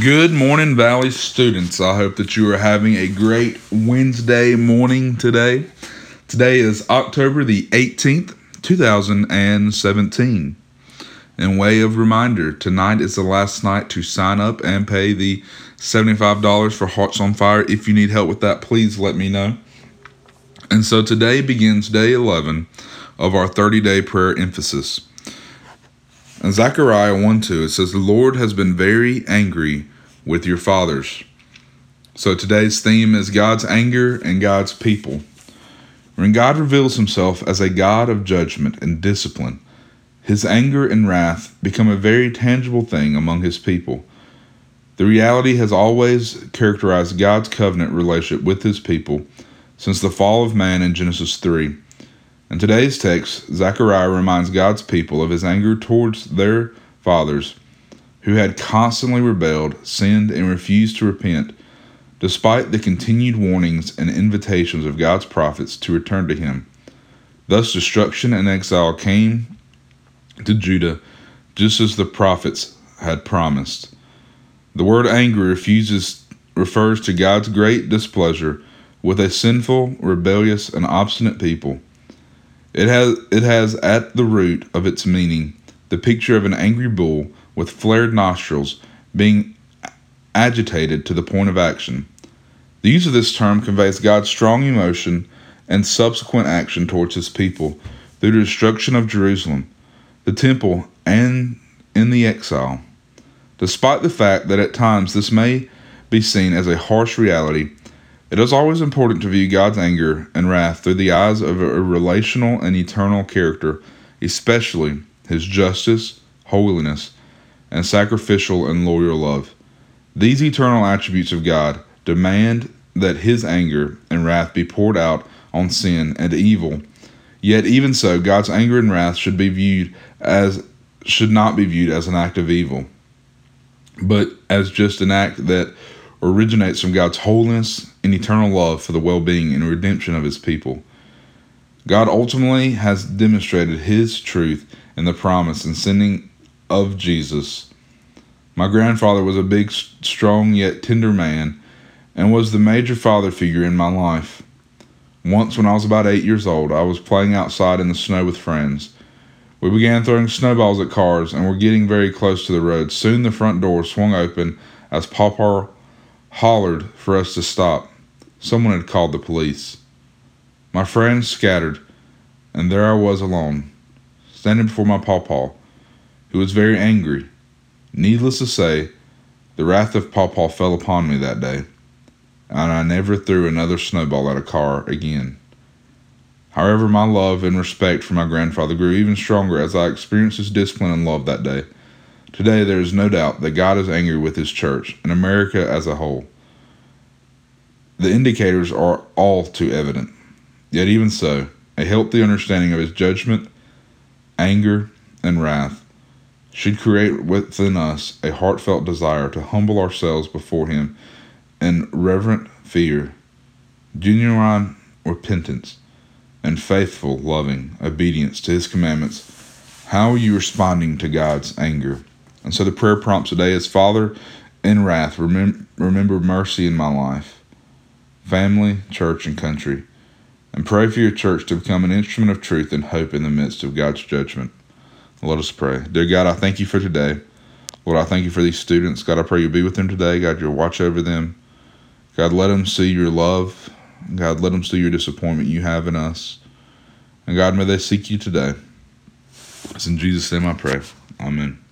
Good morning, Valley students. I hope that you are having a great Wednesday morning today. Today is October the 18th, 2017. In way of reminder, tonight is the last night to sign up and pay the $75 for Hearts on Fire. If you need help with that, please let me know. And so today begins day 11 of our 30 day prayer emphasis. In Zechariah 1 2, it says, The Lord has been very angry with your fathers. So today's theme is God's anger and God's people. When God reveals himself as a God of judgment and discipline, his anger and wrath become a very tangible thing among his people. The reality has always characterized God's covenant relationship with his people since the fall of man in Genesis 3. In today's text, Zechariah reminds God's people of his anger towards their fathers, who had constantly rebelled, sinned, and refused to repent, despite the continued warnings and invitations of God's prophets to return to him. Thus, destruction and exile came to Judah just as the prophets had promised. The word anger refuses refers to God's great displeasure with a sinful, rebellious, and obstinate people. It has, it has at the root of its meaning the picture of an angry bull with flared nostrils being agitated to the point of action. The use of this term conveys God's strong emotion and subsequent action towards his people through the destruction of Jerusalem, the temple, and in the exile. Despite the fact that at times this may be seen as a harsh reality, it is always important to view God's anger and wrath through the eyes of a relational and eternal character, especially his justice, holiness, and sacrificial and loyal love. These eternal attributes of God demand that his anger and wrath be poured out on sin and evil. Yet even so, God's anger and wrath should be viewed as should not be viewed as an act of evil, but as just an act that originates from God's holiness and eternal love for the well being and redemption of his people. God ultimately has demonstrated his truth in the promise and sending of Jesus. My grandfather was a big, strong, yet tender man and was the major father figure in my life. Once, when I was about eight years old, I was playing outside in the snow with friends. We began throwing snowballs at cars and were getting very close to the road. Soon the front door swung open as Papa hollered for us to stop. Someone had called the police. My friends scattered, and there I was alone, standing before my pawpaw, who was very angry. Needless to say, the wrath of pawpaw fell upon me that day, and I never threw another snowball at a car again. However, my love and respect for my grandfather grew even stronger as I experienced his discipline and love that day. Today, there is no doubt that God is angry with His church and America as a whole. The indicators are all too evident. Yet, even so, a healthy understanding of His judgment, anger, and wrath should create within us a heartfelt desire to humble ourselves before Him in reverent fear, genuine repentance, and faithful, loving obedience to His commandments. How are you responding to God's anger? And so the prayer prompt today is Father, in wrath, remember, remember mercy in my life, family, church, and country. And pray for your church to become an instrument of truth and hope in the midst of God's judgment. Let us pray. Dear God, I thank you for today. Lord, I thank you for these students. God, I pray you'll be with them today. God, you'll watch over them. God, let them see your love. God, let them see your disappointment you have in us. And God, may they seek you today. It's in Jesus' name I pray. Amen.